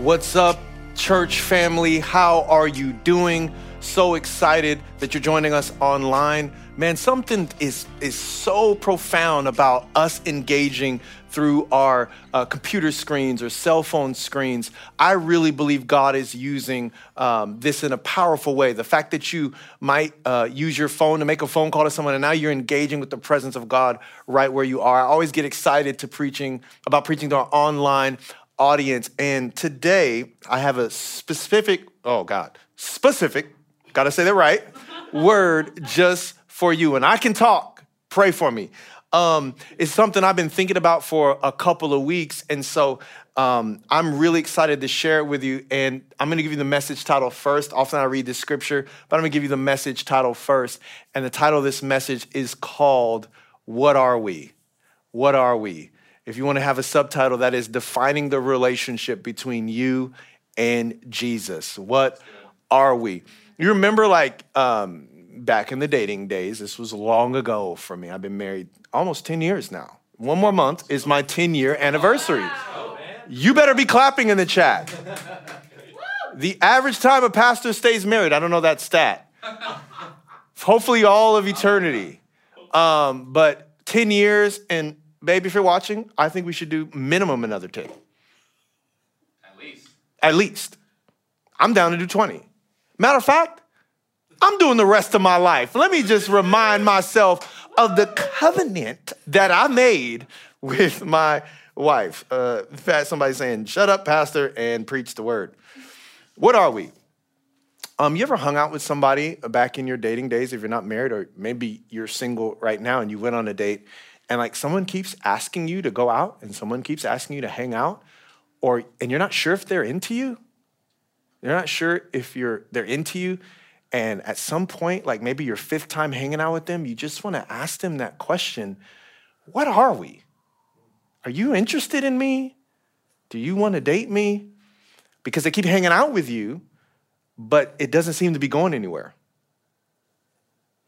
What's up, church family? How are you doing? So excited that you're joining us online. Man, something is, is so profound about us engaging through our uh, computer screens or cell phone screens. I really believe God is using um, this in a powerful way. The fact that you might uh, use your phone to make a phone call to someone and now you're engaging with the presence of God right where you are. I always get excited to preaching about preaching to our online audience. And today I have a specific, oh God, specific, gotta say that right, word just for you. And I can talk, pray for me. Um, it's something I've been thinking about for a couple of weeks. And so um, I'm really excited to share it with you. And I'm gonna give you the message title first. Often I read this scripture, but I'm gonna give you the message title first. And the title of this message is called, What Are We? What Are We? If you want to have a subtitle, that is defining the relationship between you and Jesus. What are we? You remember, like, um, back in the dating days, this was long ago for me. I've been married almost 10 years now. One more month is my 10 year anniversary. You better be clapping in the chat. The average time a pastor stays married, I don't know that stat. Hopefully, all of eternity. Um, but 10 years and baby, if you're watching, I think we should do minimum another 10. At least. At least. I'm down to do 20. Matter of fact, I'm doing the rest of my life. Let me just remind myself of the covenant that I made with my wife. Uh, in fact, somebody saying, shut up, pastor, and preach the word. What are we? Um, you ever hung out with somebody back in your dating days if you're not married, or maybe you're single right now and you went on a date and like someone keeps asking you to go out and someone keeps asking you to hang out or and you're not sure if they're into you you're not sure if you're they're into you. And at some point like maybe your fifth time hanging out with them you just want to ask them that question what are we? Are you interested in me? Do you want to date me? Because they keep hanging out with you but it doesn't seem to be going anywhere.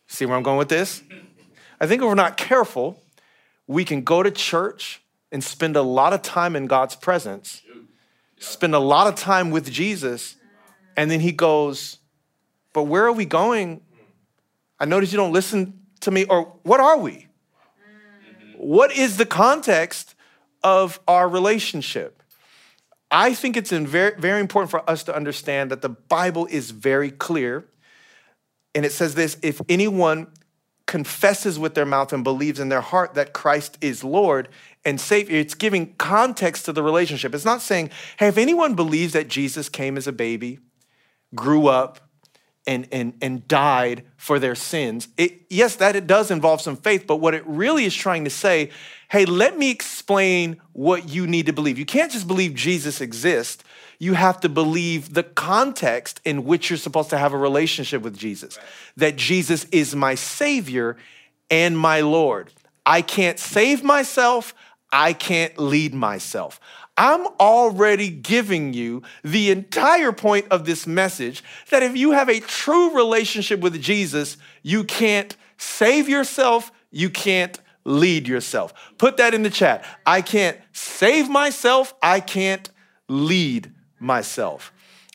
See where i'm going with this? I think if we're not careful we can go to church and spend a lot of time in God's presence, spend a lot of time with Jesus, and then he goes, But where are we going? I notice you don't listen to me, or what are we? What is the context of our relationship? I think it's very, very important for us to understand that the Bible is very clear. And it says this if anyone confesses with their mouth and believes in their heart that Christ is Lord and Savior, it's giving context to the relationship. It's not saying, hey, if anyone believes that Jesus came as a baby, grew up, and, and, and died for their sins, it, yes, that it does involve some faith, but what it really is trying to say, hey, let me explain what you need to believe. You can't just believe Jesus exists you have to believe the context in which you're supposed to have a relationship with Jesus. Right. That Jesus is my Savior and my Lord. I can't save myself, I can't lead myself. I'm already giving you the entire point of this message that if you have a true relationship with Jesus, you can't save yourself, you can't lead yourself. Put that in the chat. I can't save myself, I can't lead myself.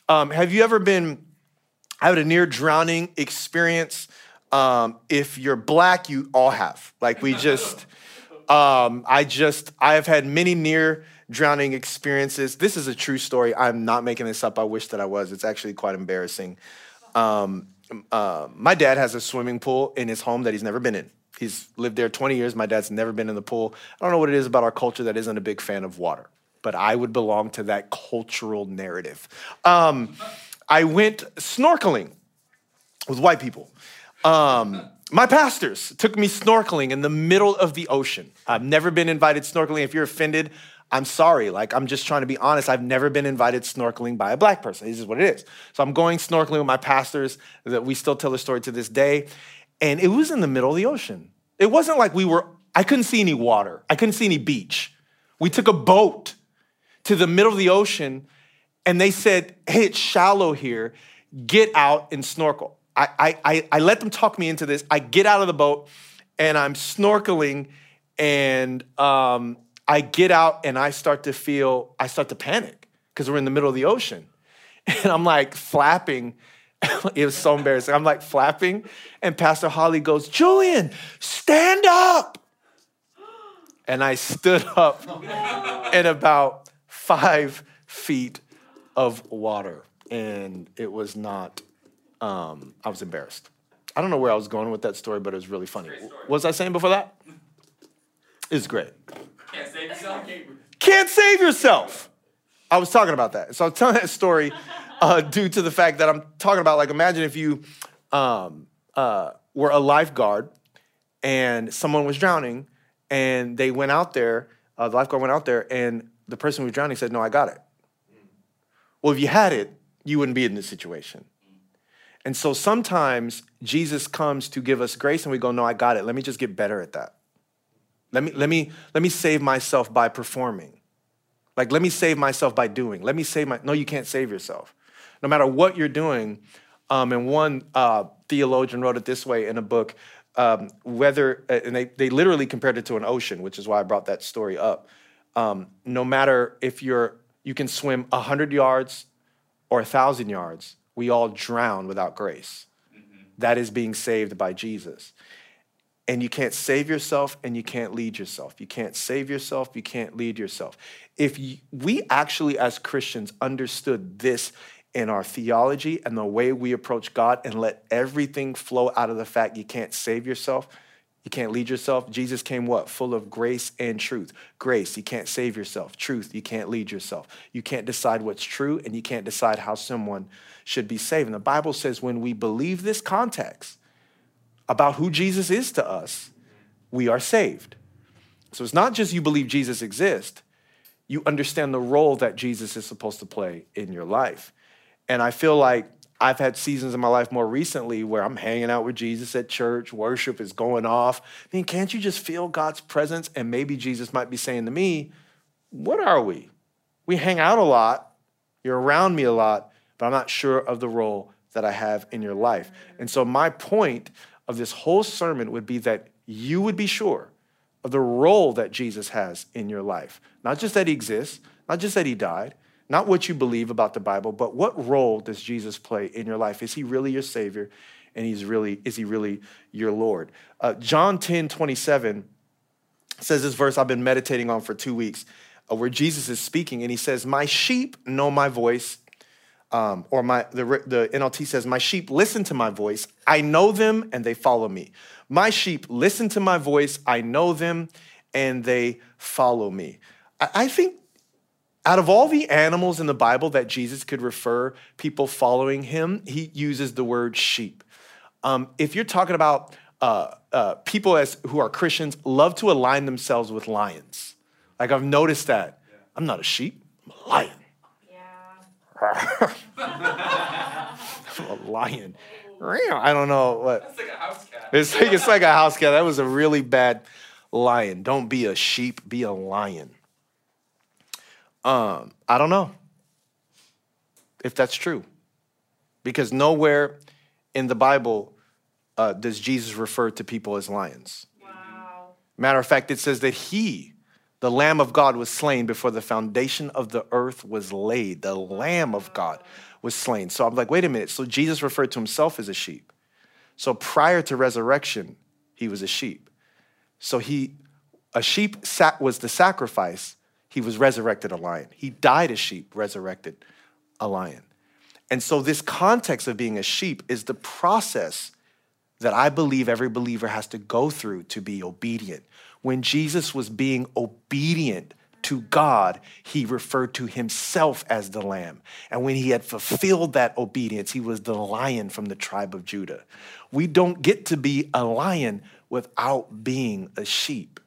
Um, have you ever been, I had a near drowning experience? Um, if you're black, you all have. Like we just, um, I just, I have had many near drowning experiences. This is a true story. I'm not making this up. I wish that I was. It's actually quite embarrassing. Um, uh, my dad has a swimming pool in his home that he's never been in. He's lived there 20 years. My dad's never been in the pool. I don't know what it is about our culture that isn't a big fan of water but I would belong to that cultural narrative. Um, I went snorkeling with white people. Um, my pastors took me snorkeling in the middle of the ocean. I've never been invited snorkeling. If you're offended, I'm sorry. Like, I'm just trying to be honest. I've never been invited snorkeling by a black person. This is what it is. So I'm going snorkeling with my pastors that we still tell the story to this day. And it was in the middle of the ocean. It wasn't like we were, I couldn't see any water. I couldn't see any beach. We took a boat to the middle of the ocean and they said, hey, it's shallow here. Get out and snorkel. I, I, I let them talk me into this. I get out of the boat and I'm snorkeling and um, I get out and I start to feel, I start to panic because we're in the middle of the ocean. And I'm like flapping. it was so embarrassing. I'm like flapping, and Pastor Holly goes, Julian, stand up. And I stood up in about five feet of water. And it was not, um, I was embarrassed. I don't know where I was going with that story, but it was really funny. What was I saying before that? It's great. Can't save yourself. Can't save yourself. I was talking about that. So I'm telling that story uh, due to the fact that I'm talking about, like, imagine if you um, uh, were a lifeguard and someone was drowning and they went out there, uh, the lifeguard went out there and the person who was drowning said, No, I got it. Well, if you had it, you wouldn't be in this situation. And so sometimes Jesus comes to give us grace and we go, No, I got it. Let me just get better at that. Let me, let me, let me save myself by performing. Like, let me save myself by doing. Let me save my. No, you can't save yourself. No matter what you're doing. Um, and one uh, theologian wrote it this way in a book um, whether, uh, and they, they literally compared it to an ocean, which is why I brought that story up. Um, no matter if you're, you can swim 100 yards or 1,000 yards, we all drown without grace. That is being saved by Jesus. And you can't save yourself and you can't lead yourself. You can't save yourself, you can't lead yourself. If you, we actually, as Christians, understood this in our theology and the way we approach God and let everything flow out of the fact you can't save yourself, you can't lead yourself. Jesus came what? Full of grace and truth. Grace, you can't save yourself. Truth, you can't lead yourself. You can't decide what's true and you can't decide how someone should be saved. And the Bible says when we believe this context, about who Jesus is to us, we are saved. So it's not just you believe Jesus exists, you understand the role that Jesus is supposed to play in your life. And I feel like I've had seasons in my life more recently where I'm hanging out with Jesus at church, worship is going off. I mean, can't you just feel God's presence? And maybe Jesus might be saying to me, What are we? We hang out a lot, you're around me a lot, but I'm not sure of the role that I have in your life. Mm-hmm. And so, my point of this whole sermon would be that you would be sure of the role that Jesus has in your life. Not just that he exists, not just that he died, not what you believe about the Bible, but what role does Jesus play in your life? Is he really your Savior? And he's really, is he really your Lord? Uh, John 10 27 says this verse I've been meditating on for two weeks, uh, where Jesus is speaking, and he says, My sheep know my voice. Um, or my the, the NLT says, My sheep listen to my voice. I know them and they follow me. My sheep listen to my voice. I know them and they follow me. I, I think out of all the animals in the Bible that Jesus could refer people following him, he uses the word sheep. Um, if you're talking about uh, uh, people as who are Christians, love to align themselves with lions. Like I've noticed that. I'm not a sheep. I'm a lion. I'm a lion. I don't know what. That's like a house cat. It's like it's like a house cat. That was a really bad lion. Don't be a sheep. Be a lion. Um, I don't know if that's true, because nowhere in the Bible uh, does Jesus refer to people as lions. Wow. Matter of fact, it says that he, the Lamb of God, was slain before the foundation of the earth was laid. The Lamb of God was slain. So I'm like, wait a minute. So Jesus referred to himself as a sheep. So prior to resurrection, he was a sheep. So he, a sheep was the sacrifice. He was resurrected a lion. He died a sheep, resurrected a lion. And so this context of being a sheep is the process that I believe every believer has to go through to be obedient. When Jesus was being obedient to God, he referred to himself as the lamb. And when he had fulfilled that obedience, he was the lion from the tribe of Judah. We don't get to be a lion without being a sheep.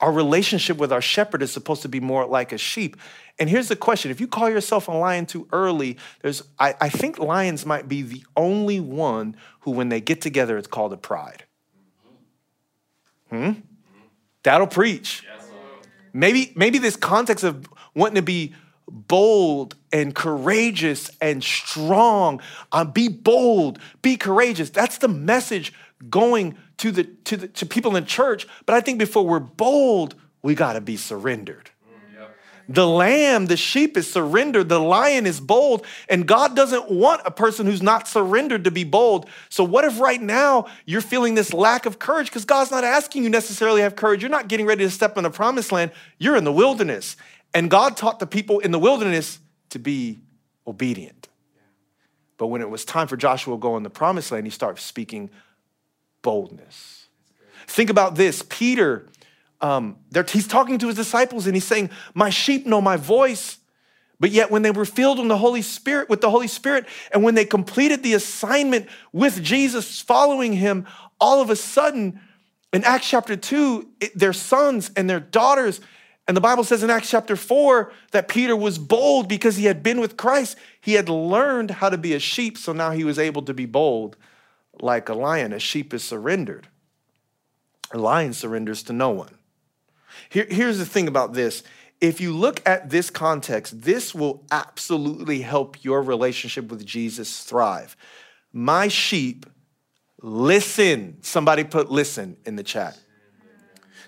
Our relationship with our shepherd is supposed to be more like a sheep. And here's the question if you call yourself a lion too early, there's, I, I think lions might be the only one who, when they get together, it's called a pride. Hmm? That'll preach. Maybe, maybe this context of wanting to be bold and courageous and strong, uh, be bold, be courageous. That's the message going to the to the to people in church. But I think before we're bold, we got to be surrendered. The lamb, the sheep is surrendered. The lion is bold. And God doesn't want a person who's not surrendered to be bold. So, what if right now you're feeling this lack of courage? Because God's not asking you necessarily have courage. You're not getting ready to step in the promised land. You're in the wilderness. And God taught the people in the wilderness to be obedient. But when it was time for Joshua to go in the promised land, he started speaking boldness. Think about this Peter um, he's talking to his disciples and he's saying, My sheep know my voice. But yet, when they were filled with the Holy Spirit, with the Holy Spirit, and when they completed the assignment with Jesus, following him, all of a sudden, in Acts chapter 2, it, their sons and their daughters, and the Bible says in Acts chapter 4 that Peter was bold because he had been with Christ. He had learned how to be a sheep, so now he was able to be bold like a lion. A sheep is surrendered, a lion surrenders to no one. Here, here's the thing about this. If you look at this context, this will absolutely help your relationship with Jesus thrive. My sheep listen. Somebody put listen in the chat.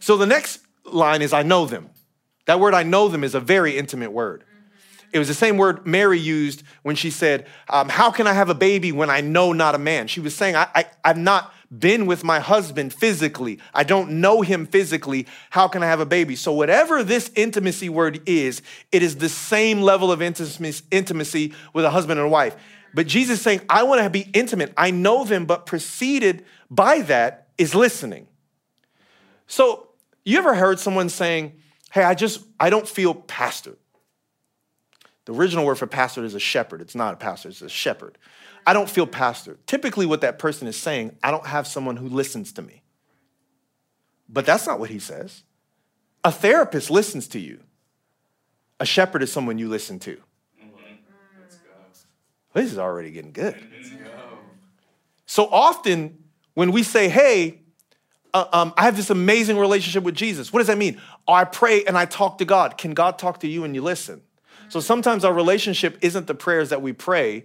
So the next line is I know them. That word I know them is a very intimate word. It was the same word Mary used when she said, um, How can I have a baby when I know not a man? She was saying, I, I, I'm not been with my husband physically. I don't know him physically. How can I have a baby? So, whatever this intimacy word is, it is the same level of intimacy with a husband and a wife. But Jesus saying, I want to be intimate. I know them, but preceded by that is listening. So, you ever heard someone saying, Hey, I just, I don't feel pastor. The original word for pastor is a shepherd. It's not a pastor, it's a shepherd. I don't feel pastor. Typically, what that person is saying, I don't have someone who listens to me. But that's not what he says. A therapist listens to you, a shepherd is someone you listen to. This is already getting good. So often, when we say, hey, uh, um, I have this amazing relationship with Jesus, what does that mean? Oh, I pray and I talk to God. Can God talk to you and you listen? So sometimes our relationship isn't the prayers that we pray,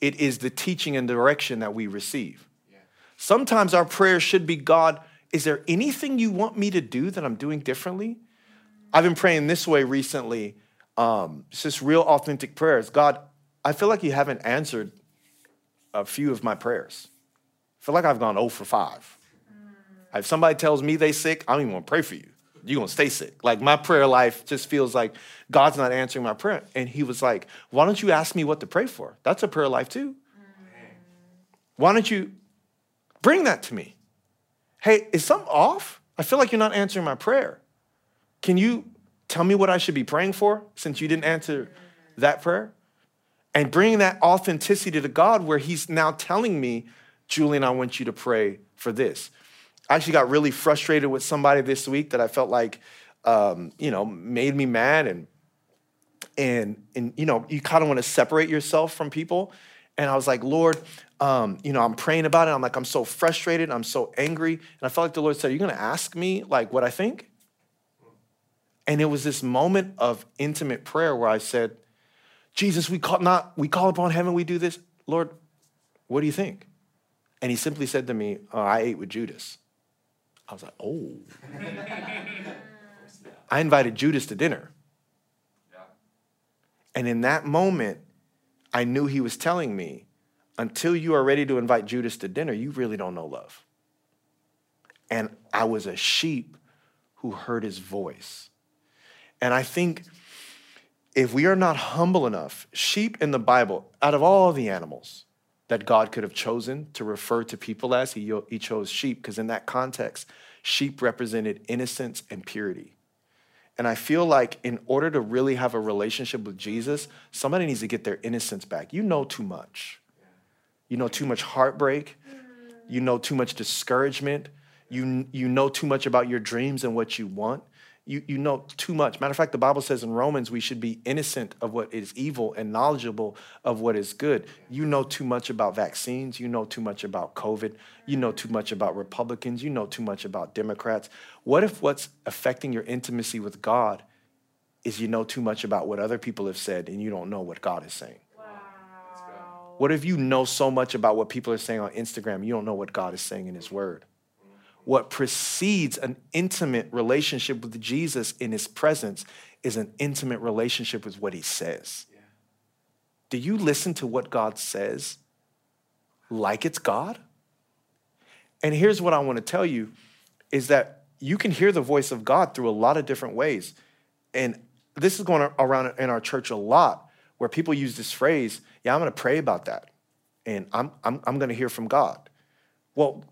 it is the teaching and direction that we receive. Yeah. Sometimes our prayer should be God, is there anything you want me to do that I'm doing differently? I've been praying this way recently. Um, it's just real authentic prayers. God, I feel like you haven't answered a few of my prayers. I feel like I've gone 0 for 5. If somebody tells me they're sick, I don't even want to pray for you. You're going to stay sick. Like my prayer life just feels like God's not answering my prayer. And he was like, Why don't you ask me what to pray for? That's a prayer life too. Mm-hmm. Why don't you bring that to me? Hey, is something off? I feel like you're not answering my prayer. Can you tell me what I should be praying for since you didn't answer mm-hmm. that prayer? And bringing that authenticity to God where He's now telling me, Julian, I want you to pray for this. I actually got really frustrated with somebody this week that I felt like, um, you know, made me mad and and and you know you kind of want to separate yourself from people. And i was like lord um, you know i'm praying about it. I'm like i'm so frustrated. I'm so angry. And i felt like the lord said are you going to ask me like what i think? And it was this moment of intimate prayer where i said jesus we call not we call upon heaven we do this. Lord what do you think? And he simply said to me oh, i ate with judas i was like oh i invited judas to dinner and in that moment, I knew he was telling me, until you are ready to invite Judas to dinner, you really don't know love. And I was a sheep who heard his voice. And I think if we are not humble enough, sheep in the Bible, out of all the animals that God could have chosen to refer to people as, he, he chose sheep, because in that context, sheep represented innocence and purity. And I feel like in order to really have a relationship with Jesus, somebody needs to get their innocence back. You know too much. You know too much heartbreak. You know too much discouragement. You, you know too much about your dreams and what you want you, you know too much. Matter of fact, the Bible says in Romans we should be innocent of what is evil and knowledgeable of what is good. You know too much about vaccines. You know too much about COVID. You know too much about Republicans. You know too much about Democrats. What if what's affecting your intimacy with God is you know too much about what other people have said and you don't know what God is saying? Wow. What if you know so much about what people are saying on Instagram, you don't know what God is saying in His Word? What precedes an intimate relationship with Jesus in his presence is an intimate relationship with what he says. Do you listen to what God says like it's God? And here's what I want to tell you is that you can hear the voice of God through a lot of different ways. And this is going around in our church a lot where people use this phrase, yeah, I'm going to pray about that. And I'm, I'm, I'm going to hear from God. Well,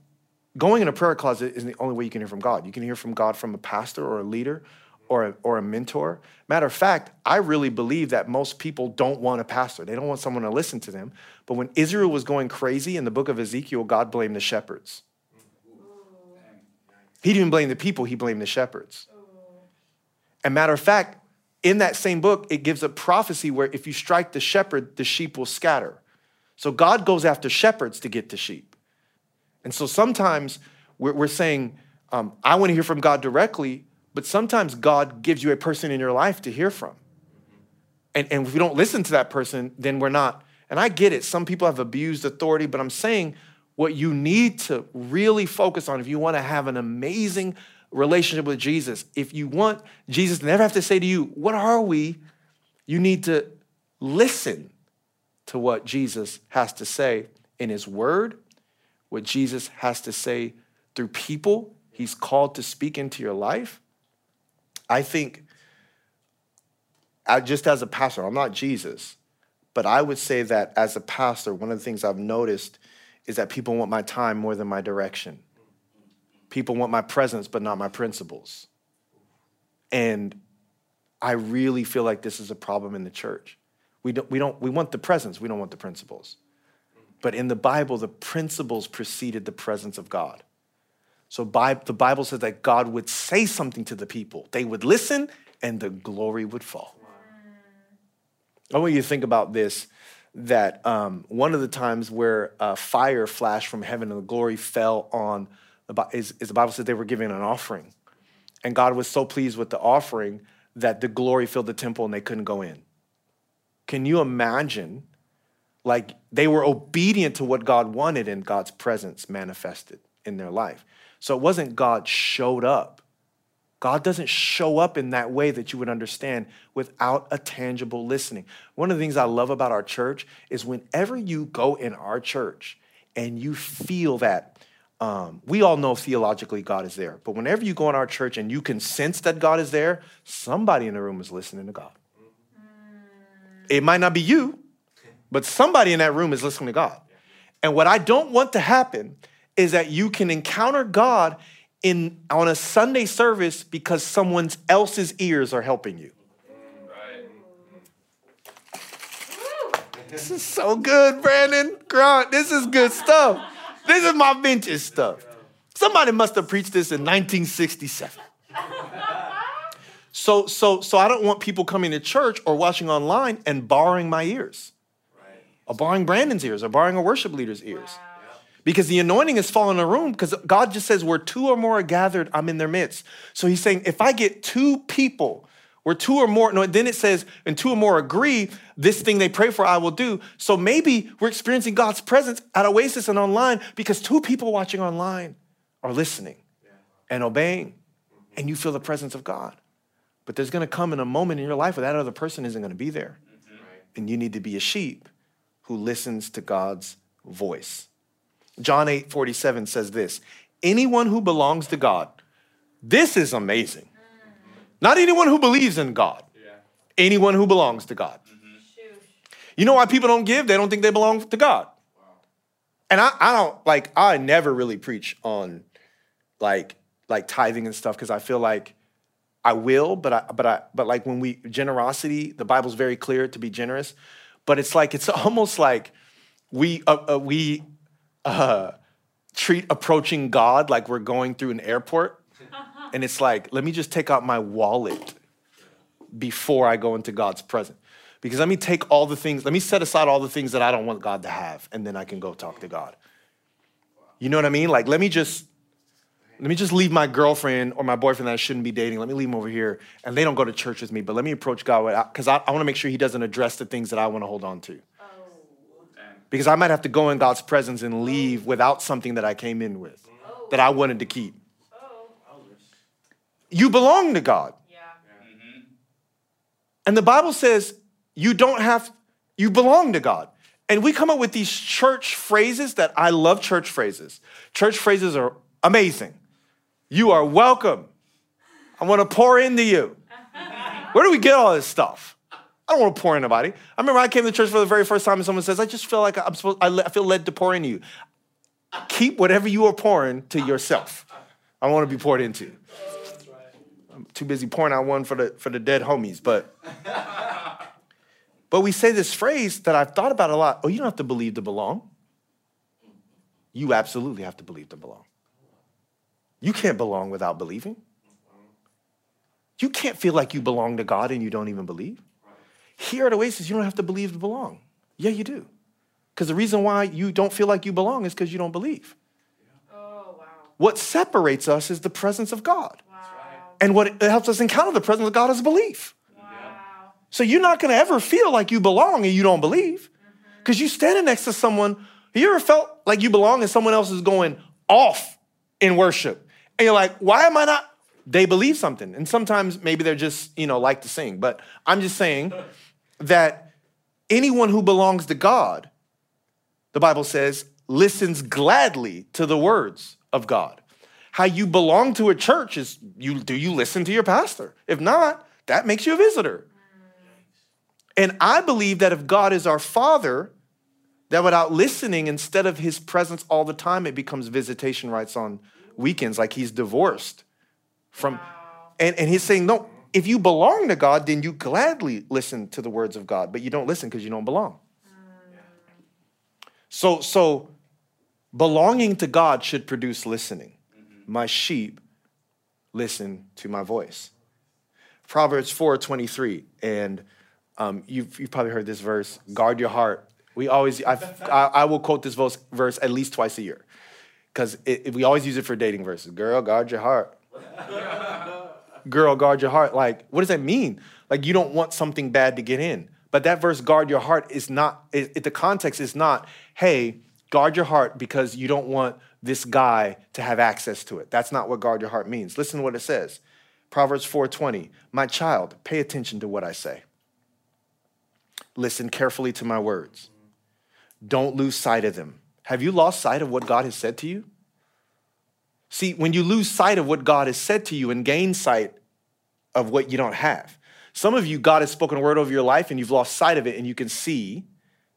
going in a prayer closet isn't the only way you can hear from God. You can hear from God from a pastor or a leader or a, or a mentor. Matter of fact, I really believe that most people don't want a pastor. They don't want someone to listen to them. But when Israel was going crazy in the book of Ezekiel, God blamed the shepherds. He didn't blame the people, he blamed the shepherds. And matter of fact, in that same book, it gives a prophecy where if you strike the shepherd, the sheep will scatter. So God goes after shepherds to get to sheep. And so sometimes we're, we're saying, um, I want to hear from God directly, but sometimes God gives you a person in your life to hear from. And, and if we don't listen to that person, then we're not. And I get it. Some people have abused authority, but I'm saying what you need to really focus on if you want to have an amazing relationship with Jesus, if you want Jesus to never have to say to you, What are we? You need to listen to what Jesus has to say in his word, what Jesus has to say through people he's called to speak into your life. I think, I, just as a pastor, I'm not Jesus, but I would say that as a pastor, one of the things I've noticed is that people want my time more than my direction. People want my presence, but not my principles. And I really feel like this is a problem in the church. We don't, we don't, we want the presence, we don't want the principles. But in the Bible, the principles preceded the presence of God. So the Bible says that God would say something to the people. They would listen and the glory would fall. I want you to think about this that um, one of the times where fire flashed from heaven and the glory fell on is, is the Bible says they were giving an offering. And God was so pleased with the offering that the glory filled the temple and they couldn't go in. Can you imagine? Like they were obedient to what God wanted and God's presence manifested in their life. So it wasn't God showed up. God doesn't show up in that way that you would understand without a tangible listening. One of the things I love about our church is whenever you go in our church and you feel that um, we all know theologically God is there, but whenever you go in our church and you can sense that God is there, somebody in the room is listening to God. It might not be you, but somebody in that room is listening to God. And what I don't want to happen is that you can encounter God in on a Sunday service because someone else's ears are helping you. This is so good, Brandon. Grant, this is good stuff. This is my vintage stuff. Somebody must have preached this in 1967. So, so, so I don't want people coming to church or watching online and borrowing my ears, or borrowing Brandon's ears, or barring a worship leader's ears. Wow. Because the anointing is falling in the room because God just says, where two or more are gathered, I'm in their midst. So he's saying, if I get two people, where two or more, no, then it says, and two or more agree, this thing they pray for, I will do. So maybe we're experiencing God's presence at Oasis and online because two people watching online are listening and obeying, and you feel the presence of God. But there's gonna come in a moment in your life where that other person isn't gonna be there. Mm-hmm. And you need to be a sheep who listens to God's voice. John 8 47 says this anyone who belongs to God, this is amazing. Not anyone who believes in God, anyone who belongs to God. Mm-hmm. You know why people don't give? They don't think they belong to God. Wow. And I, I don't like, I never really preach on like, like tithing and stuff because I feel like I will, but I, but I, but like when we generosity, the Bible's very clear to be generous, but it's like it's almost like we uh, uh, we uh, treat approaching God like we're going through an airport. And it's like, let me just take out my wallet before I go into God's presence. Because let me take all the things, let me set aside all the things that I don't want God to have, and then I can go talk to God. You know what I mean? Like, let me just let me just leave my girlfriend or my boyfriend that I shouldn't be dating. Let me leave them over here, and they don't go to church with me. But let me approach God because I, I want to make sure He doesn't address the things that I want to hold on to oh. because I might have to go in God's presence and leave without something that I came in with, oh. that I wanted to keep. Oh. you belong to God. Yeah. Mm-hmm. And the Bible says you don't have, you belong to God. And we come up with these church phrases that I love church phrases. Church phrases are amazing. You are welcome. I want to pour into you. Where do we get all this stuff? I don't want to pour anybody. I remember I came to church for the very first time and someone says, I just feel like I'm supposed, I I feel led to pour into you. Keep whatever you are pouring to yourself. I want to be poured into. I'm too busy pouring out one for the, for the dead homies, but but we say this phrase that I've thought about a lot. Oh, you don't have to believe to belong. You absolutely have to believe to belong. You can't belong without believing. You can't feel like you belong to God and you don't even believe. Here at Oasis, you don't have to believe to belong. Yeah, you do. Because the reason why you don't feel like you belong is because you don't believe. Oh, wow. What separates us is the presence of God. Wow. And what helps us encounter the presence of God is belief. Wow. So you're not gonna ever feel like you belong and you don't believe. Mm-hmm. Because you're standing next to someone, Have you ever felt like you belong and someone else is going off in worship? And you're like, why am I not? They believe something. And sometimes maybe they're just, you know, like to sing. But I'm just saying that anyone who belongs to God, the Bible says, listens gladly to the words of God. How you belong to a church is you do you listen to your pastor? If not, that makes you a visitor. And I believe that if God is our father, that without listening, instead of his presence all the time, it becomes visitation rights on weekends, like he's divorced from. Wow. And, and he's saying, no, if you belong to God, then you gladly listen to the words of God, but you don't listen because you don't belong. So, so belonging to God should produce listening. My sheep listen to my voice. Proverbs 4 23, and um, you've, you've probably heard this verse guard your heart. We always, I, I will quote this verse, verse at least twice a year because we always use it for dating verses. Girl, guard your heart. Girl, guard your heart. Like, what does that mean? Like, you don't want something bad to get in. But that verse, guard your heart, is not, it, it- the context is not, hey, guard your heart because you don't want this guy to have access to it. That's not what guard your heart means. Listen to what it says. Proverbs 4:20. My child, pay attention to what I say. Listen carefully to my words. Don't lose sight of them. Have you lost sight of what God has said to you? See, when you lose sight of what God has said to you and gain sight of what you don't have, some of you, God has spoken a word over your life and you've lost sight of it, and you can see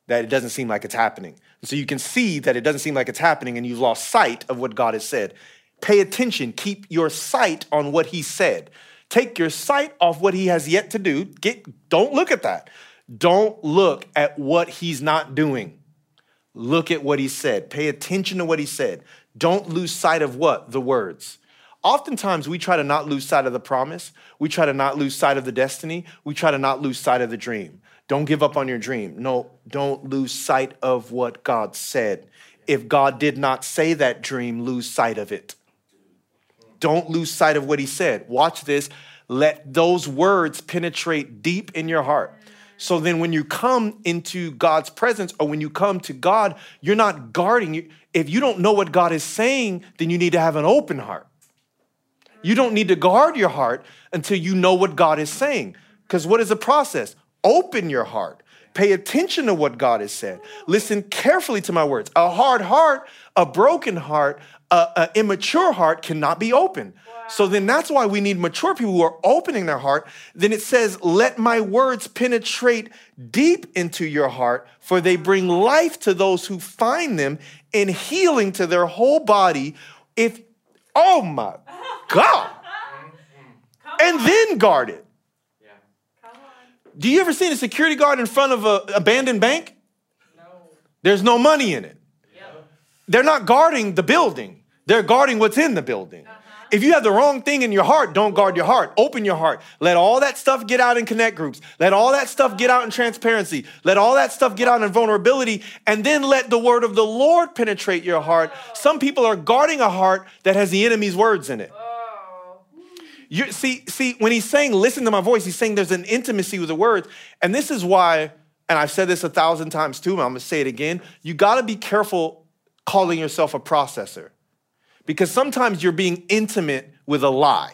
that it doesn't seem like it's happening. And so you can see that it doesn't seem like it's happening, and you've lost sight of what God has said. Pay attention, keep your sight on what He said. Take your sight off what He has yet to do. Get, don't look at that. Don't look at what He's not doing. Look at what he said. Pay attention to what he said. Don't lose sight of what? The words. Oftentimes, we try to not lose sight of the promise. We try to not lose sight of the destiny. We try to not lose sight of the dream. Don't give up on your dream. No, don't lose sight of what God said. If God did not say that dream, lose sight of it. Don't lose sight of what he said. Watch this. Let those words penetrate deep in your heart. So then, when you come into God's presence or when you come to God, you're not guarding. If you don't know what God is saying, then you need to have an open heart. You don't need to guard your heart until you know what God is saying. Because what is the process? Open your heart. Pay attention to what God has said. Listen carefully to my words. A hard heart, a broken heart, an immature heart cannot be open. So then that's why we need mature people who are opening their heart. Then it says, Let my words penetrate deep into your heart, for they bring life to those who find them and healing to their whole body. If, oh my God. And then guard it. Do you ever see a security guard in front of an abandoned bank? No. There's no money in it. Yep. They're not guarding the building, they're guarding what's in the building. Uh-huh. If you have the wrong thing in your heart, don't guard your heart. Open your heart. Let all that stuff get out in connect groups. Let all that stuff get out in transparency. Let all that stuff get out in vulnerability. And then let the word of the Lord penetrate your heart. Some people are guarding a heart that has the enemy's words in it. You see, see, when he's saying, listen to my voice, he's saying there's an intimacy with the words. And this is why, and I've said this a thousand times too, and I'm gonna say it again. You gotta be careful calling yourself a processor. Because sometimes you're being intimate with a lie.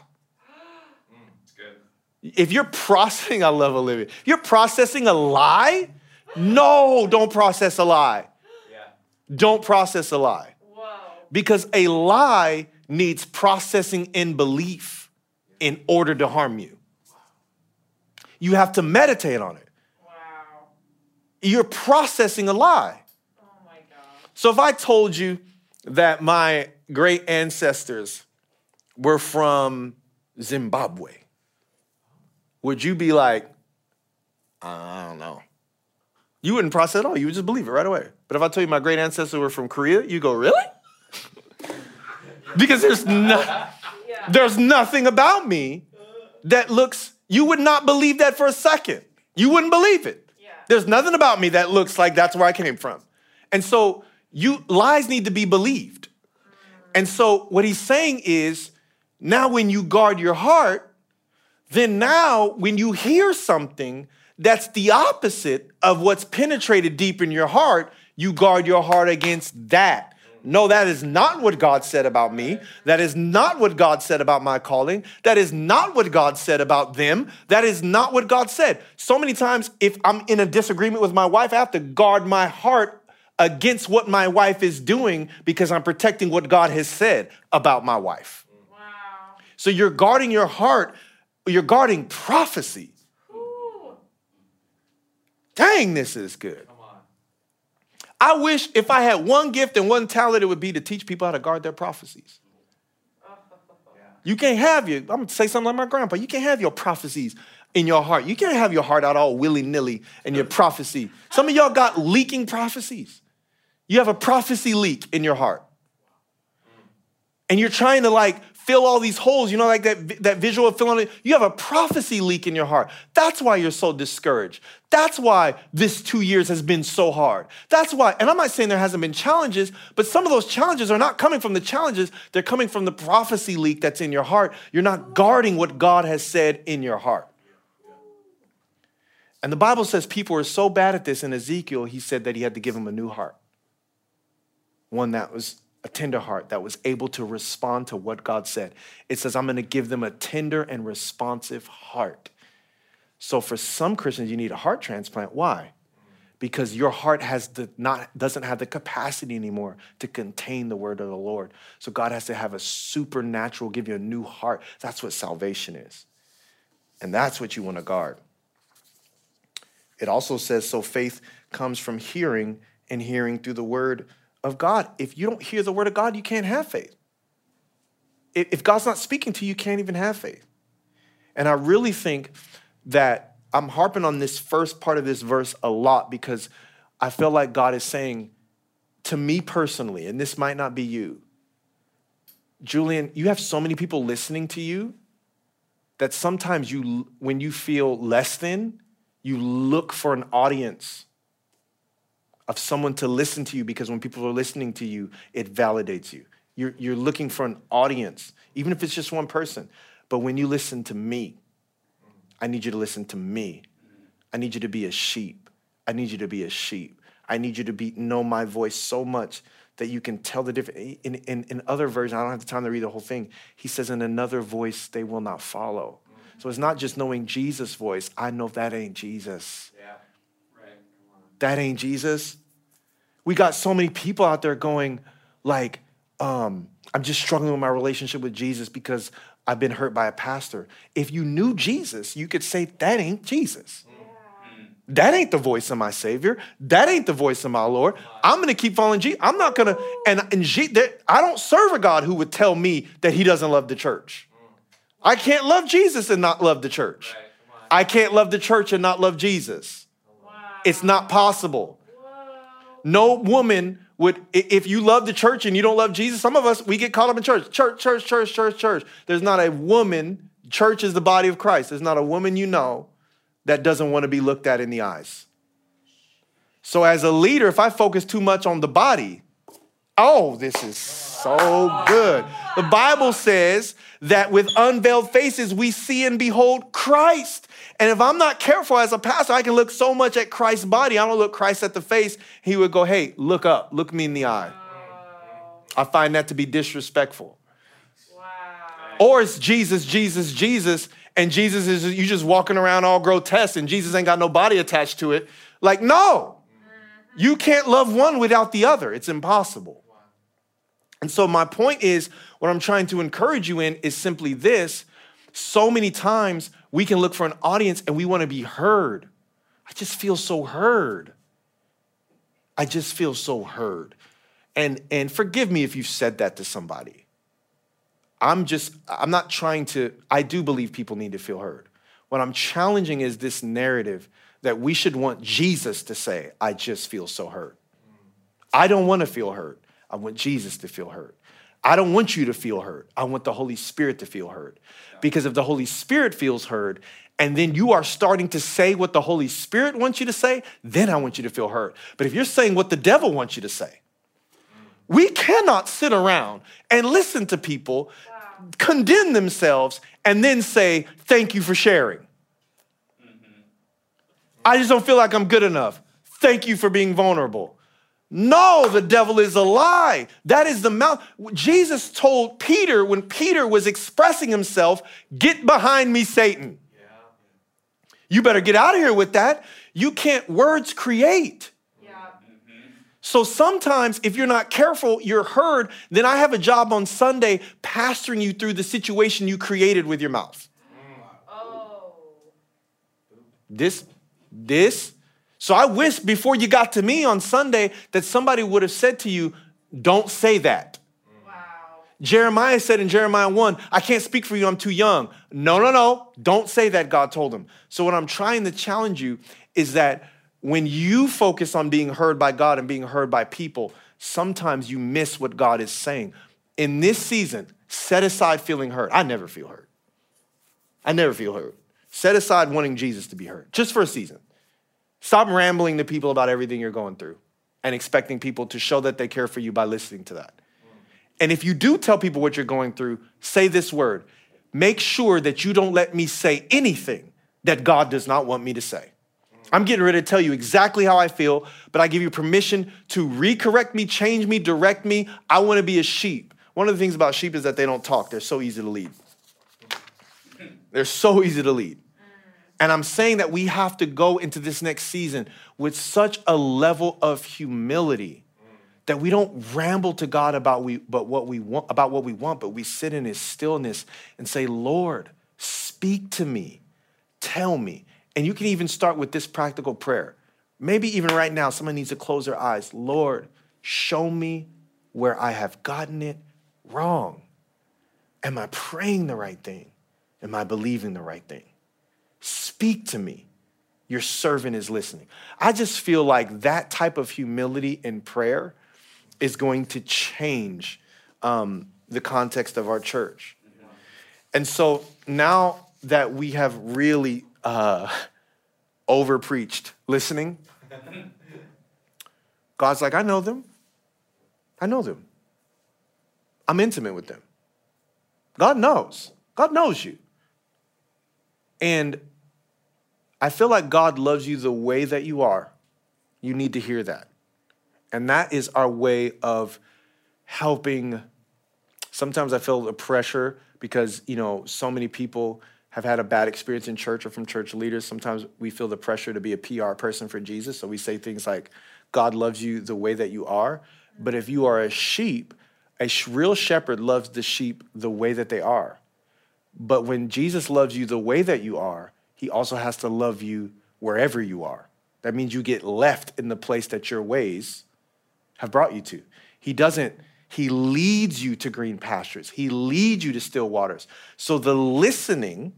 If you're processing, I love Olivia. If you're processing a lie, no, don't process a lie. Yeah. Don't process a lie. Whoa. Because a lie needs processing in belief in order to harm you. You have to meditate on it. Wow. You're processing a lie. Oh my God. So if I told you that my great ancestors were from Zimbabwe, would you be like, I don't know? You wouldn't process it at all. You would just believe it right away. But if I told you my great ancestors were from Korea, you go, really? because there's no, Yeah. There's nothing about me that looks, you would not believe that for a second. You wouldn't believe it. There's nothing about me that looks like that's where I came from. And so you lies need to be believed. Mm. And so what he's saying is now when you guard your heart, then now when you hear something that's the opposite of what's penetrated deep in your heart, you guard your heart against that. No, that is not what God said about me. That is not what God said about my calling. That is not what God said about them. That is not what God said. So many times, if I'm in a disagreement with my wife, I have to guard my heart against what my wife is doing because I'm protecting what God has said about my wife. Wow. So you're guarding your heart, you're guarding prophecy. Ooh. Dang, this is good. I wish if I had one gift and one talent, it would be to teach people how to guard their prophecies. You can't have your, I'm gonna say something like my grandpa, you can't have your prophecies in your heart. You can't have your heart out all willy nilly and your prophecy. Some of y'all got leaking prophecies. You have a prophecy leak in your heart. And you're trying to like fill all these holes, you know, like that, that visual of filling. You have a prophecy leak in your heart. That's why you're so discouraged. That's why this two years has been so hard. That's why, and I'm not saying there hasn't been challenges, but some of those challenges are not coming from the challenges, they're coming from the prophecy leak that's in your heart. You're not guarding what God has said in your heart. And the Bible says people are so bad at this. In Ezekiel, he said that he had to give him a new heart, one that was a tender heart, that was able to respond to what God said. It says, I'm going to give them a tender and responsive heart. So for some Christians, you need a heart transplant. Why? Because your heart has the not doesn't have the capacity anymore to contain the word of the Lord. So God has to have a supernatural, give you a new heart. That's what salvation is. And that's what you want to guard. It also says, so faith comes from hearing and hearing through the word of God. If you don't hear the word of God, you can't have faith. If God's not speaking to you, you can't even have faith. And I really think that I'm harping on this first part of this verse a lot because I feel like God is saying to me personally, and this might not be you, Julian, you have so many people listening to you that sometimes you, when you feel less than, you look for an audience of someone to listen to you because when people are listening to you, it validates you. You're, you're looking for an audience, even if it's just one person. But when you listen to me, I need you to listen to me. I need you to be a sheep. I need you to be a sheep. I need you to be know my voice so much that you can tell the difference. In, in, in other versions, I don't have the time to read the whole thing. He says, in another voice they will not follow. So it's not just knowing Jesus' voice. I know that ain't Jesus. Yeah. Right. Come on. That ain't Jesus. We got so many people out there going, like, um, I'm just struggling with my relationship with Jesus because I've been hurt by a pastor. If you knew Jesus, you could say, that ain't Jesus. That ain't the voice of my Savior. That ain't the voice of my Lord. I'm gonna keep following Jesus. I'm not gonna, and, and Je- there- I don't serve a God who would tell me that he doesn't love the church. I can't love Jesus and not love the church. I can't love the church and not love Jesus. It's not possible. No woman would, if you love the church and you don't love Jesus, some of us, we get caught up in church. Church, church, church, church, church. There's not a woman, church is the body of Christ. There's not a woman you know that doesn't want to be looked at in the eyes. So, as a leader, if I focus too much on the body, oh, this is so good. The Bible says that with unveiled faces, we see and behold Christ. And if I'm not careful as a pastor, I can look so much at Christ's body. I don't look Christ at the face. He would go, hey, look up, look me in the eye. I find that to be disrespectful. wow. Or it's Jesus, Jesus, Jesus, and Jesus is you just walking around all grotesque and Jesus ain't got no body attached to it. Like, no. You can't love one without the other. It's impossible. And so my point is what I'm trying to encourage you in is simply this. So many times we can look for an audience and we want to be heard. I just feel so heard. I just feel so heard. And and forgive me if you've said that to somebody. I'm just I'm not trying to I do believe people need to feel heard. What I'm challenging is this narrative that we should want Jesus to say, I just feel so hurt. I don't want to feel hurt. I want Jesus to feel hurt. I don't want you to feel hurt. I want the Holy Spirit to feel hurt. Because if the Holy Spirit feels hurt, and then you are starting to say what the Holy Spirit wants you to say, then I want you to feel hurt. But if you're saying what the devil wants you to say, we cannot sit around and listen to people condemn themselves and then say, Thank you for sharing. I just don't feel like I'm good enough. Thank you for being vulnerable. No, the devil is a lie. That is the mouth. Jesus told Peter when Peter was expressing himself, Get behind me, Satan. You better get out of here with that. You can't, words create. Yeah. So sometimes, if you're not careful, you're heard. Then I have a job on Sunday pastoring you through the situation you created with your mouth. Mm. Oh. This, this. So I wish before you got to me on Sunday that somebody would have said to you, Don't say that. Wow. Jeremiah said in Jeremiah 1, I can't speak for you, I'm too young. No, no, no, don't say that, God told him. So, what I'm trying to challenge you is that when you focus on being heard by God and being heard by people, sometimes you miss what God is saying. In this season, set aside feeling hurt. I never feel hurt. I never feel hurt. Set aside wanting Jesus to be heard, just for a season. Stop rambling to people about everything you're going through and expecting people to show that they care for you by listening to that. And if you do tell people what you're going through, say this word. Make sure that you don't let me say anything that God does not want me to say. I'm getting ready to tell you exactly how I feel, but I give you permission to recorrect me, change me, direct me. I want to be a sheep. One of the things about sheep is that they don't talk, they're so easy to lead. They're so easy to lead. And I'm saying that we have to go into this next season with such a level of humility that we don't ramble to God about we but what we want about what we want, but we sit in his stillness and say, "Lord, speak to me. Tell me." And you can even start with this practical prayer. Maybe even right now someone needs to close their eyes. Lord, show me where I have gotten it wrong. Am I praying the right thing? Am I believing the right thing? Speak to me. Your servant is listening. I just feel like that type of humility in prayer is going to change um, the context of our church. And so now that we have really uh, over preached listening, God's like, I know them. I know them. I'm intimate with them. God knows. God knows you. And I feel like God loves you the way that you are. You need to hear that. And that is our way of helping. Sometimes I feel the pressure because, you know, so many people have had a bad experience in church or from church leaders. Sometimes we feel the pressure to be a PR person for Jesus. So we say things like, God loves you the way that you are. But if you are a sheep, a real shepherd loves the sheep the way that they are. But when Jesus loves you the way that you are, he also has to love you wherever you are. That means you get left in the place that your ways have brought you to. He doesn't, he leads you to green pastures, he leads you to still waters. So the listening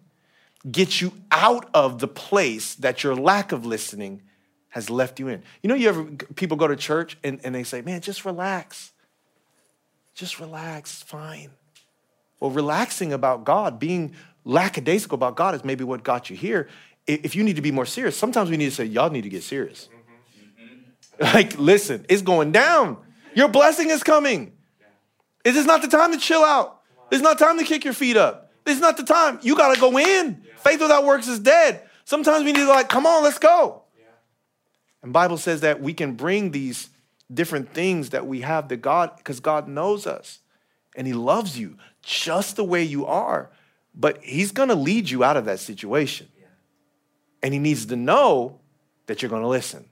gets you out of the place that your lack of listening has left you in. You know, you ever people go to church and, and they say, man, just relax. Just relax, fine. Well, relaxing about God, being lackadaisical about God is maybe what got you here. If you need to be more serious, sometimes we need to say, y'all need to get serious. Mm-hmm. Mm-hmm. Like, listen, it's going down. Your blessing is coming. Is this not the time to chill out? It's not time to kick your feet up. This is not the time. You got to go in. Faith without works is dead. Sometimes we need to like, come on, let's go. And Bible says that we can bring these different things that we have to God because God knows us and he loves you just the way you are. But he's going to lead you out of that situation. And he needs to know that you're going to listen.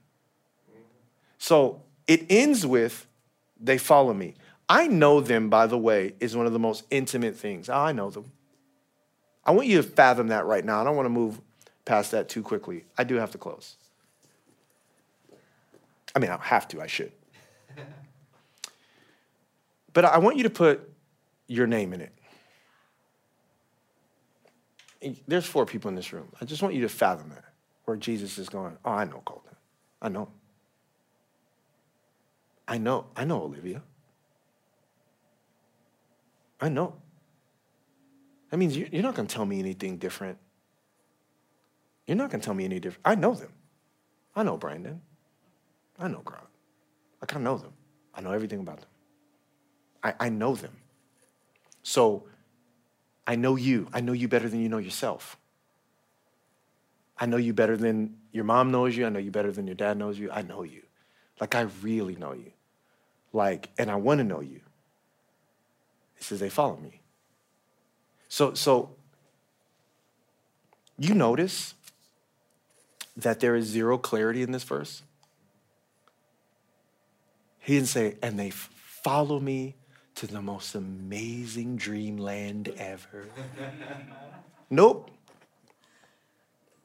So it ends with, they follow me. I know them, by the way, is one of the most intimate things. Oh, I know them. I want you to fathom that right now. I don't want to move past that too quickly. I do have to close. I mean, I don't have to, I should. But I want you to put your name in it. There's four people in this room. I just want you to fathom that, where Jesus is going, Oh, I know Colton. I know. I know. I know Olivia. I know. That means you- you're not going to tell me anything different. You're not going to tell me any different. I know them. I know Brandon. I know Grant. Like, I know them. I know everything about them. I, I know them. So I know you. I know you better than you know yourself. I know you better than your mom knows you. I know you better than your dad knows you. I know you. Like, I really know you. Like, and I want to know you. He says, they follow me. So, so you notice that there is zero clarity in this verse? He didn't say, and they follow me to the most amazing dreamland ever. nope.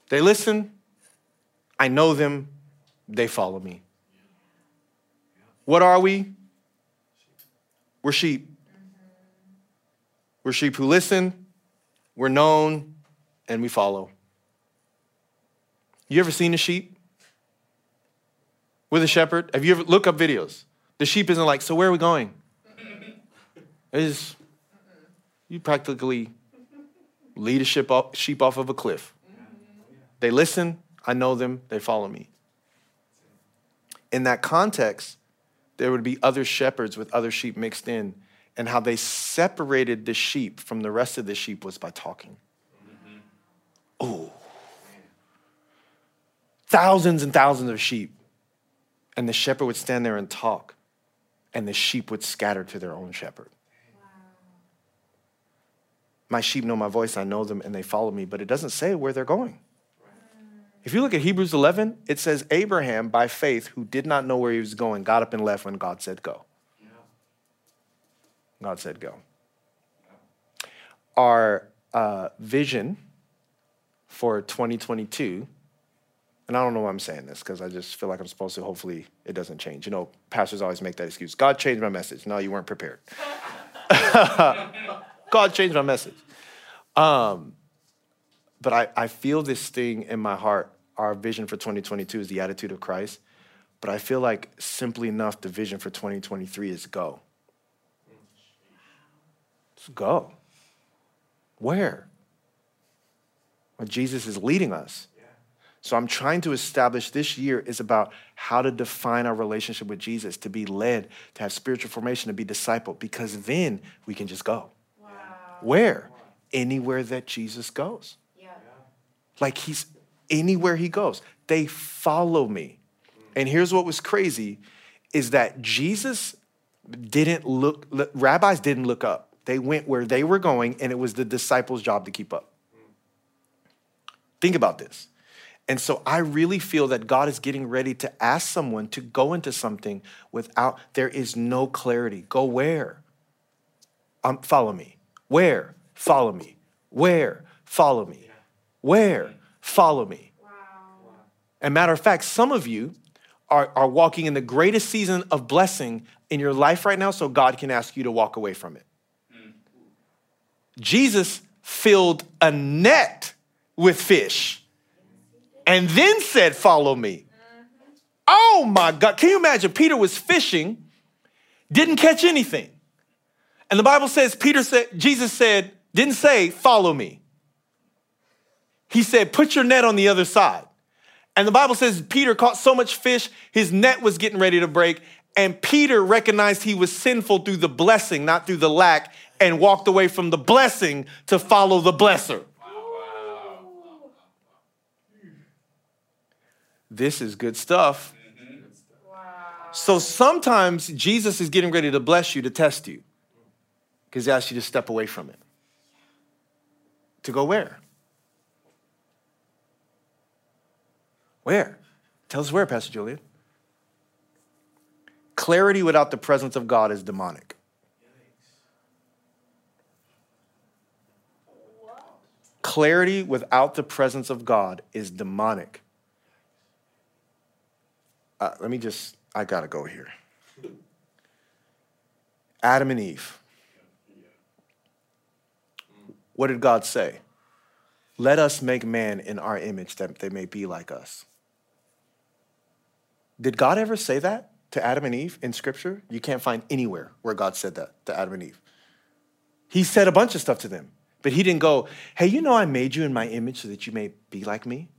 They listen. I know them. They follow me. What are we? We're sheep. We're sheep who listen, we're known, and we follow. You ever seen a sheep with a shepherd? Have you ever look up videos? The sheep isn't like, so where are we going? It's you practically lead a sheep off, sheep off of a cliff. They listen, I know them, they follow me. In that context, there would be other shepherds with other sheep mixed in, and how they separated the sheep from the rest of the sheep was by talking. Oh, thousands and thousands of sheep. And the shepherd would stand there and talk, and the sheep would scatter to their own shepherd. My sheep know my voice, I know them, and they follow me, but it doesn't say where they're going. If you look at Hebrews 11, it says Abraham, by faith, who did not know where he was going, got up and left when God said go. God said go. Our uh, vision for 2022 and I don't know why I'm saying this because I just feel like I'm supposed to. Hopefully, it doesn't change. You know, pastors always make that excuse. God changed my message. No, you weren't prepared. God changed my message. Um, but I, I feel this thing in my heart. Our vision for 2022 is the attitude of Christ. But I feel like simply enough, the vision for 2023 is go. Let's go. Where? Well, Jesus is leading us. So I'm trying to establish this year is about how to define our relationship with Jesus, to be led, to have spiritual formation, to be discipled, because then we can just go. Where? Anywhere that Jesus goes. Yeah. Like he's anywhere he goes. They follow me. And here's what was crazy is that Jesus didn't look, look- rabbis didn't look up. They went where they were going, and it was the disciples' job to keep up. Think about this. And so I really feel that God is getting ready to ask someone to go into something without, there is no clarity. Go where? Um, follow me. Where? Follow me. Where? Follow me. Where? Follow me. Wow. And matter of fact, some of you are, are walking in the greatest season of blessing in your life right now, so God can ask you to walk away from it. Hmm. Jesus filled a net with fish and then said, Follow me. Uh-huh. Oh my God. Can you imagine? Peter was fishing, didn't catch anything. And the Bible says, Peter said, Jesus said, didn't say, Follow me. He said, Put your net on the other side. And the Bible says Peter caught so much fish, his net was getting ready to break. And Peter recognized he was sinful through the blessing, not through the lack, and walked away from the blessing to follow the blesser. This is good stuff. Wow. So sometimes Jesus is getting ready to bless you to test you because asks you to step away from it. To go where? Where? Tell us where, Pastor Julian. Clarity without the presence of God is demonic. Clarity without the presence of God is demonic. Uh, let me just, I gotta go here. Adam and Eve. What did God say? Let us make man in our image that they may be like us. Did God ever say that to Adam and Eve in scripture? You can't find anywhere where God said that to Adam and Eve. He said a bunch of stuff to them, but he didn't go, Hey, you know, I made you in my image so that you may be like me.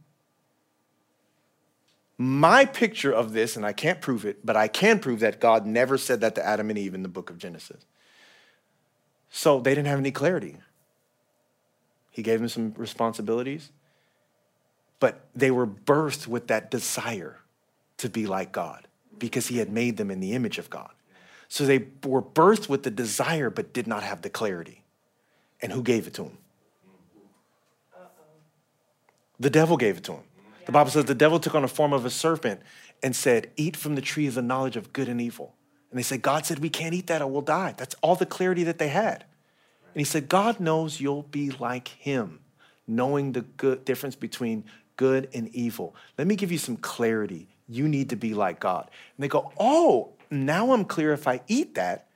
My picture of this, and I can't prove it, but I can prove that God never said that to Adam and Eve in the book of Genesis. So they didn't have any clarity. He gave them some responsibilities, but they were birthed with that desire to be like God because he had made them in the image of God. So they were birthed with the desire but did not have the clarity. And who gave it to them? The devil gave it to him. The Bible says the devil took on the form of a serpent and said, Eat from the tree of the knowledge of good and evil. And they said, God said, We can't eat that or we'll die. That's all the clarity that they had. And he said, God knows you'll be like him, knowing the good difference between good and evil. Let me give you some clarity. You need to be like God. And they go, Oh, now I'm clear if I eat that,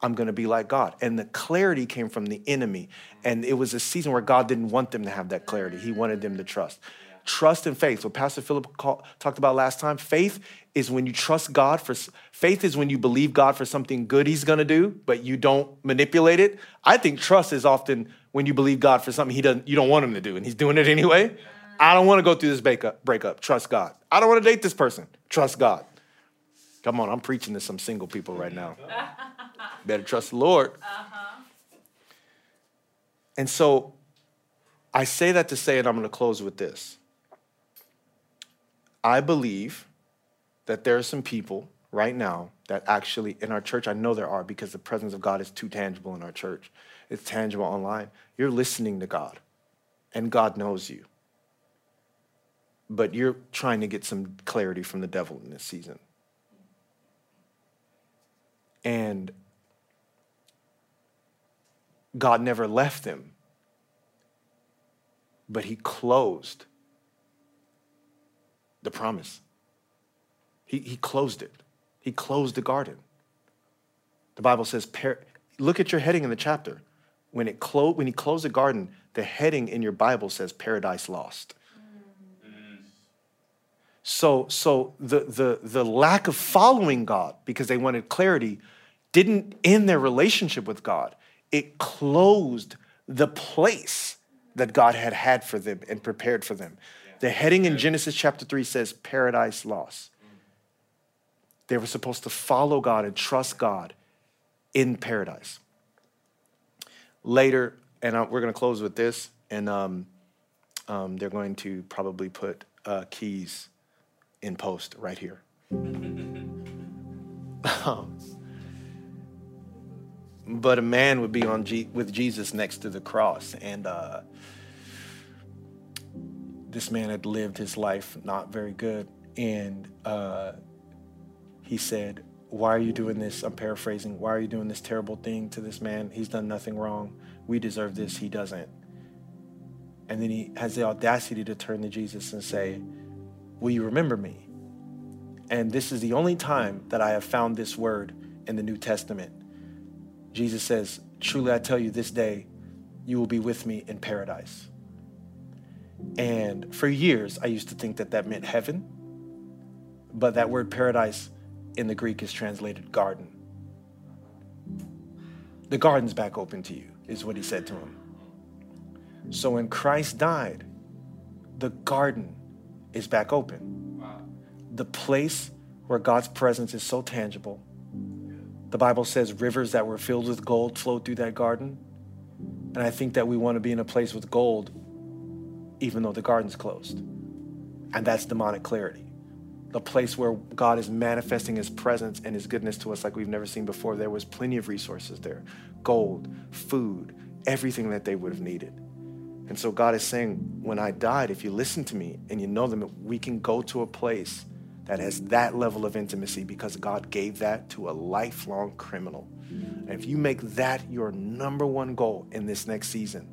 I'm going to be like God. And the clarity came from the enemy. And it was a season where God didn't want them to have that clarity. He wanted them to trust. Trust and faith. What Pastor Philip talked about last time. Faith is when you trust God for. Faith is when you believe God for something good He's going to do, but you don't manipulate it. I think trust is often when you believe God for something He doesn't. You don't want Him to do, and He's doing it anyway. I don't want to go through this breakup. Breakup. Trust God. I don't want to date this person. Trust God. Come on, I'm preaching to some single people right now. Better trust the Lord. Uh-huh. And so I say that to say, and I'm going to close with this. I believe that there are some people right now that actually, in our church, I know there are because the presence of God is too tangible in our church. It's tangible online. You're listening to God, and God knows you. But you're trying to get some clarity from the devil in this season. And God never left them, but He closed the promise. He, he closed it. He closed the garden. The Bible says, look at your heading in the chapter. When, it clo- when he closed the garden, the heading in your Bible says paradise lost. So, so the, the, the lack of following God because they wanted clarity didn't end their relationship with God. It closed the place that God had had for them and prepared for them. The heading in Genesis chapter 3 says paradise lost. They were supposed to follow God and trust God in paradise. Later, and we're going to close with this, and um, um, they're going to probably put uh, keys in post right here. Um, but a man would be on G- with Jesus next to the cross, and uh, this man had lived his life not very good, and uh, he said, "Why are you doing this?" I'm paraphrasing. Why are you doing this terrible thing to this man? He's done nothing wrong. We deserve this. He doesn't. And then he has the audacity to turn to Jesus and say, Will you remember me? And this is the only time that I have found this word in the New Testament. Jesus says, Truly I tell you, this day you will be with me in paradise. And for years, I used to think that that meant heaven, but that word paradise in the Greek is translated garden. The garden's back open to you, is what he said to him. So when Christ died, the garden is back open. The place where God's presence is so tangible. The Bible says rivers that were filled with gold flowed through that garden. And I think that we want to be in a place with gold, even though the garden's closed. And that's demonic clarity. The place where God is manifesting his presence and his goodness to us like we've never seen before. There was plenty of resources there gold, food, everything that they would have needed. And so God is saying, when I died, if you listen to me and you know them, we can go to a place that has that level of intimacy because God gave that to a lifelong criminal. And if you make that your number one goal in this next season,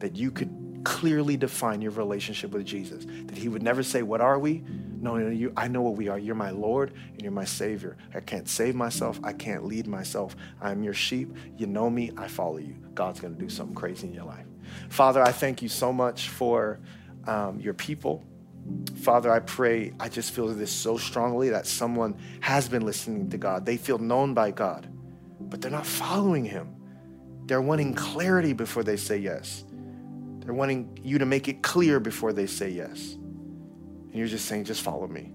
that you could clearly define your relationship with Jesus, that He would never say, What are we? No, no, you, I know what we are. You're my Lord and you're my Savior. I can't save myself. I can't lead myself. I'm your sheep. You know me. I follow you. God's going to do something crazy in your life. Father, I thank you so much for um, your people. Father, I pray, I just feel this so strongly that someone has been listening to God. They feel known by God, but they're not following Him. They're wanting clarity before they say yes. They're wanting you to make it clear before they say yes. You're just saying, just follow me.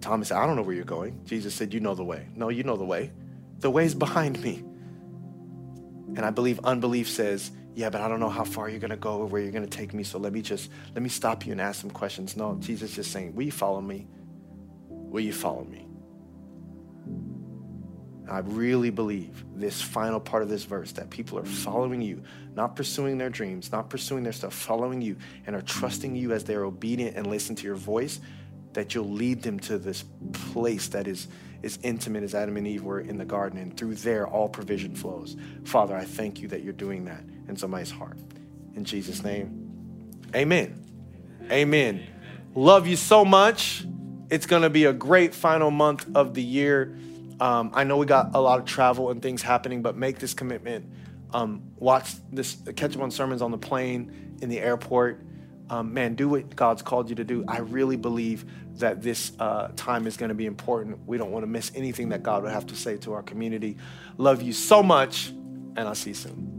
Thomas said, I don't know where you're going. Jesus said, You know the way. No, you know the way. The way's behind me. And I believe unbelief says, Yeah, but I don't know how far you're gonna go or where you're gonna take me. So let me just let me stop you and ask some questions. No, Jesus just saying, Will you follow me? Will you follow me? I really believe this final part of this verse that people are following you, not pursuing their dreams, not pursuing their stuff, following you and are trusting you as they're obedient and listen to your voice, that you'll lead them to this place that is as intimate as Adam and Eve were in the garden, and through there all provision flows. Father, I thank you that you're doing that in somebody's heart. In Jesus' name, amen. Amen. Love you so much. It's going to be a great final month of the year. Um, I know we got a lot of travel and things happening, but make this commitment. Um, watch this, catch up on sermons on the plane, in the airport. Um, man, do what God's called you to do. I really believe that this uh, time is going to be important. We don't want to miss anything that God would have to say to our community. Love you so much, and I'll see you soon.